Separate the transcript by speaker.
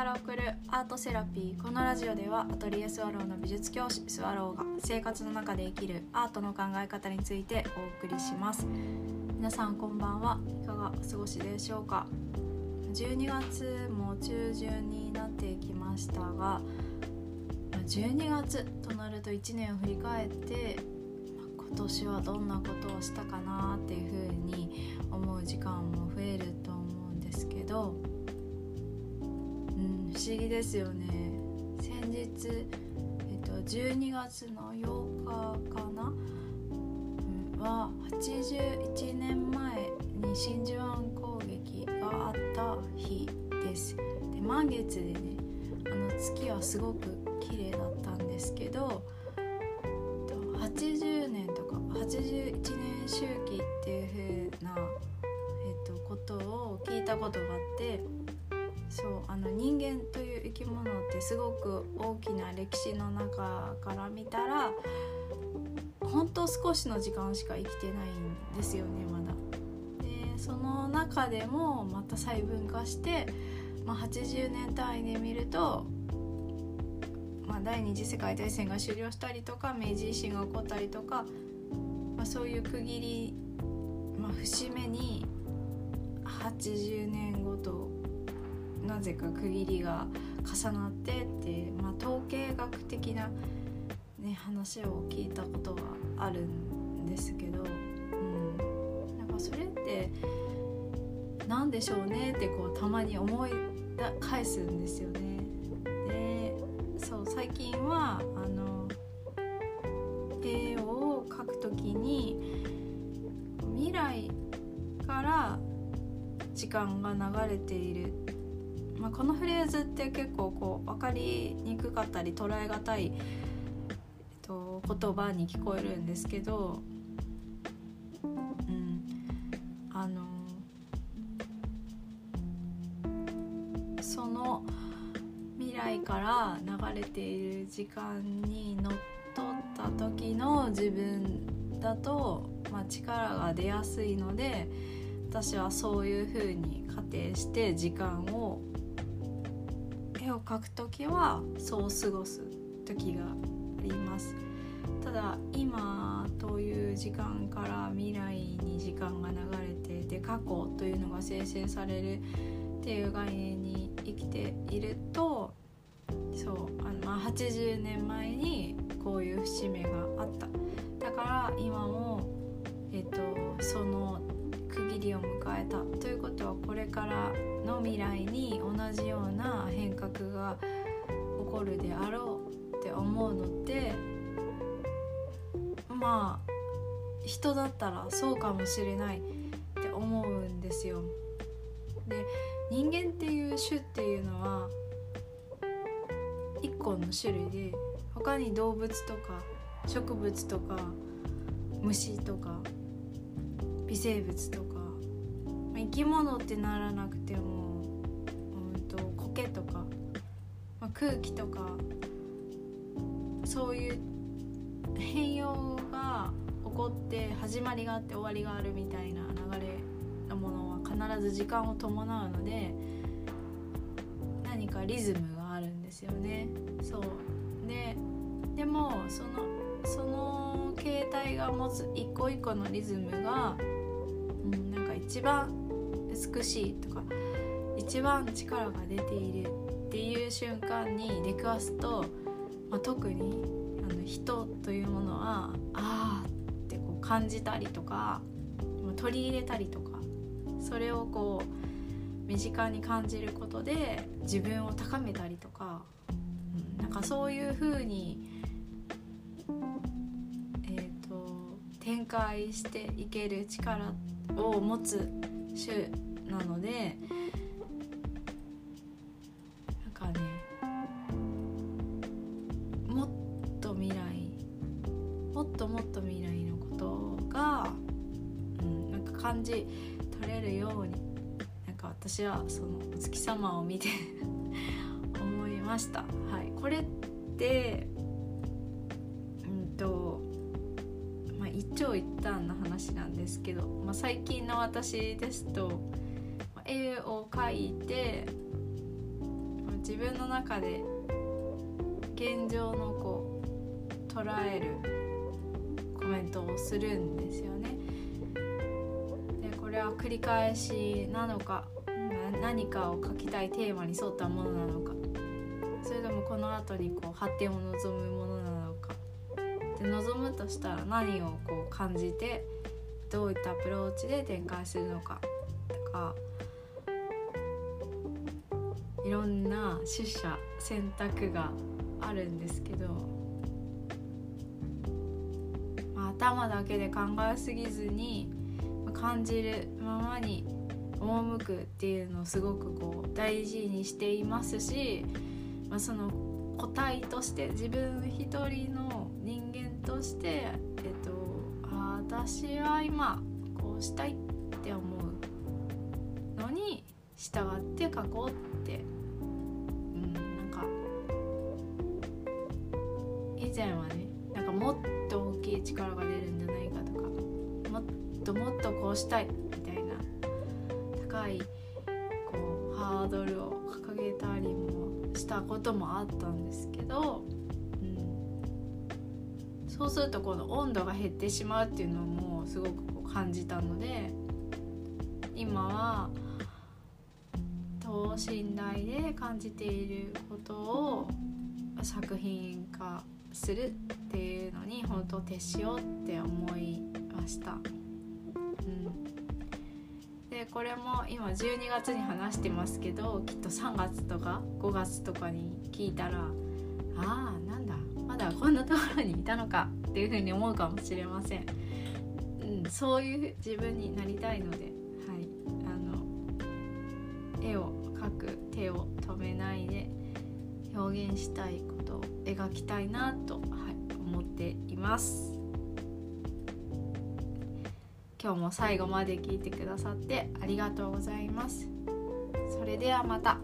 Speaker 1: から送るアートセラピーこのラジオではアトリエスワローの美術教師スワローが生活の中で生きるアートの考え方についてお送りします。皆さんこんばんは。いかがお過ごしでしょうか？12月も中旬になってきましたが12月となると1年を振り返って今年はどんなことをしたかなっていうふうに思う時間も増えると思うんですけど思議ですよね。先日、えっと、12月の8日かな、うん、は81年前に真珠湾攻撃があった日です。で満月でねあの月はすごく綺麗だったんですけど80年とか81年周期っていう風な、えっと、ことを聞いたことがあってそうあの人間という生き物ってすごく大きな歴史の中から見たら本当少しの時間しか生きてないんですよねまだ。でその中でもまた細分化して、まあ、80年単位で見ると、まあ、第二次世界大戦が終了したりとか明治維新が起こったりとか、まあ、そういう区切り、まあ、節目に80年ごとなぜか区切りが重なってっていう、まあ、統計学的な、ね、話を聞いたことがあるんですけど、うん、なんかそれって何でしょうねってこうたまに思い返すんですよね。でそう最近はあの絵を描くときに未来から時間が流れているこのフレーズって結構こう分かりにくかったり捉えがたい、えっと、言葉に聞こえるんですけど、うん、あのその未来から流れている時間にのっとった時の自分だと、まあ、力が出やすいので私はそういうふうに仮定して時間を絵を描く時はそう過ごす時があります。ただ今という時間から未来に時間が流れてで過去というのが生成されるっていう概念に生きているとそうあの、まあ、80年前にこういう節目があった。だから今も、えっと、その区切りを迎えたということはこれからの未来に同じような変革が起こるであろうって思うのってまあ人だったらそうかもしれないって思うんですよ。で人間っていう種っていうのは1個の種類で他に動物とか植物とか虫とか微生物とか生き物ってならなくても、うんと、苔とか、まあ、空気とかそういう変容が起こって始まりがあって終わりがあるみたいな流れのものは必ず時間を伴うので何かリズムがあるんですよね。そうででもそのその形態が持つ一個一個のリズムが、うん、なんか一番美しいとか一番力が出ているっていう瞬間に出くわすと、まあ、特にあの人というものはああってこう感じたりとか取り入れたりとかそれをこう身近に感じることで自分を高めたりとか、うん、なんかそういう風にえっ、と展開していける力を持つ種なのでなんかねもっと未来もっともっと未来のことが、うん、なんか感じ取れるようになんか私はそのお月様を見て 思いました。はい、これってうんとまあ一長一短な話なんですけど、まあ、最近の私ですと絵を描いて自分の中で現状のこう捉えるコメントをするんですよね。でこれは繰り返しなのか何かを書きたいテーマに沿ったものなのかそれともこの後にこう発展を望むものなのかで望むとしたら何をこう感じてどういったアプローチで展開するのかとかいろんな取捨選択があるんですけど、まあ、頭だけで考えすぎずに感じるままに赴くっていうのをすごくこう大事にしていますし、まあ、その個体として自分一人の人間として、えっと、あ私は今こうしたいって思うのに従って書こうって力が出るんじゃないかとかもっともっとこうしたいみたいな高いこうハードルを掲げたりもしたこともあったんですけど、うん、そうするとこの温度が減ってしまうっていうのもすごくこう感じたので今は等身大で感じていることを作品化するっていうのに本当徹しようって思いました。うんでこれも今12月に話してますけどきっと3月とか5月とかに聞いたらああなんだまだこんなところにいたのかっていうふうに思うかもしれません、うん、そういう自分になりたいので、はい、あの絵を描く手を止めないで表現したいことを描きたいなと、はい、思っています。今日も最後まで聞いてくださってありがとうございます。それではまた。